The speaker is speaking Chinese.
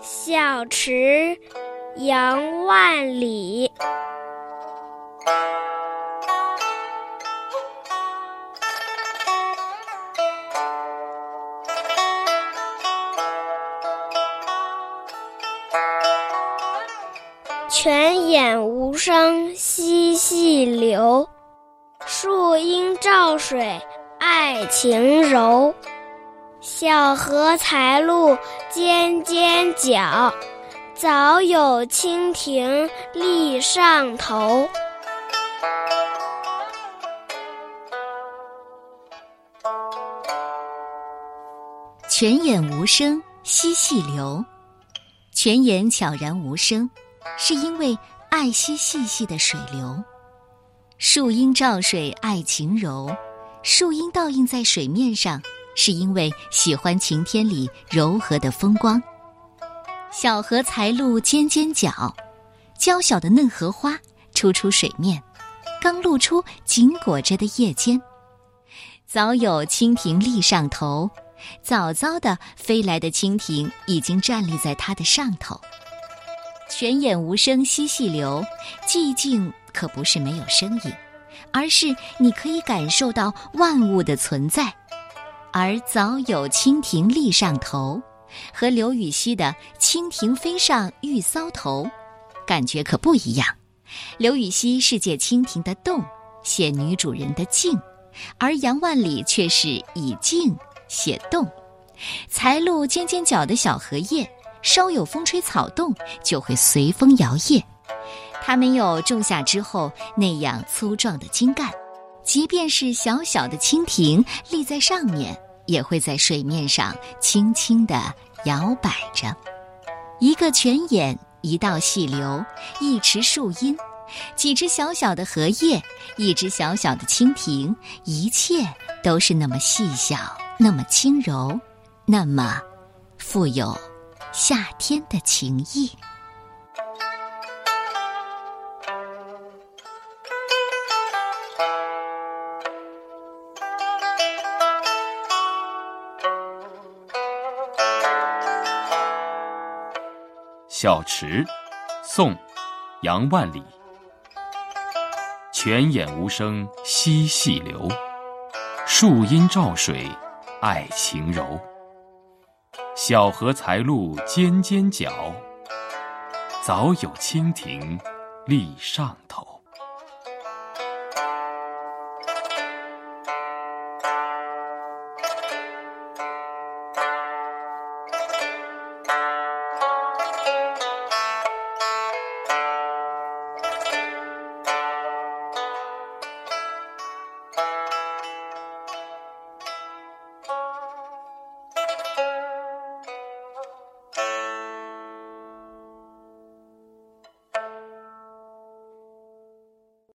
小池杨万里。泉眼无声惜细流，树阴照水爱晴柔。小荷才露尖尖角，早有蜻蜓立上头。泉眼无声惜细流，泉眼悄然无声，是因为爱惜细细的水流。树阴照水爱晴柔，树阴倒映在水面上。是因为喜欢晴天里柔和的风光。小荷才露尖尖角，娇小的嫩荷花初出水面，刚露出紧裹着的叶尖。早有蜻蜓立上头，早早的飞来的蜻蜓已经站立在它的上头。泉眼无声惜细流，寂静可不是没有声音，而是你可以感受到万物的存在。而早有蜻蜓立上头，和刘禹锡的“蜻蜓飞上玉搔头”，感觉可不一样。刘禹锡是借蜻蜓的动写女主人的静，而杨万里却是以静写动。才露尖尖角的小荷叶，稍有风吹草动，就会随风摇曳。它没有种下之后那样粗壮的茎干，即便是小小的蜻蜓立在上面。也会在水面上轻轻地摇摆着，一个泉眼，一道细流，一池树荫，几只小小的荷叶，一只小小的蜻蜓，一切都是那么细小，那么轻柔，那么富有夏天的情意。小池，宋，杨万里。泉眼无声惜细流，树阴照水爱晴柔。小荷才露尖尖角，早有蜻蜓立上头。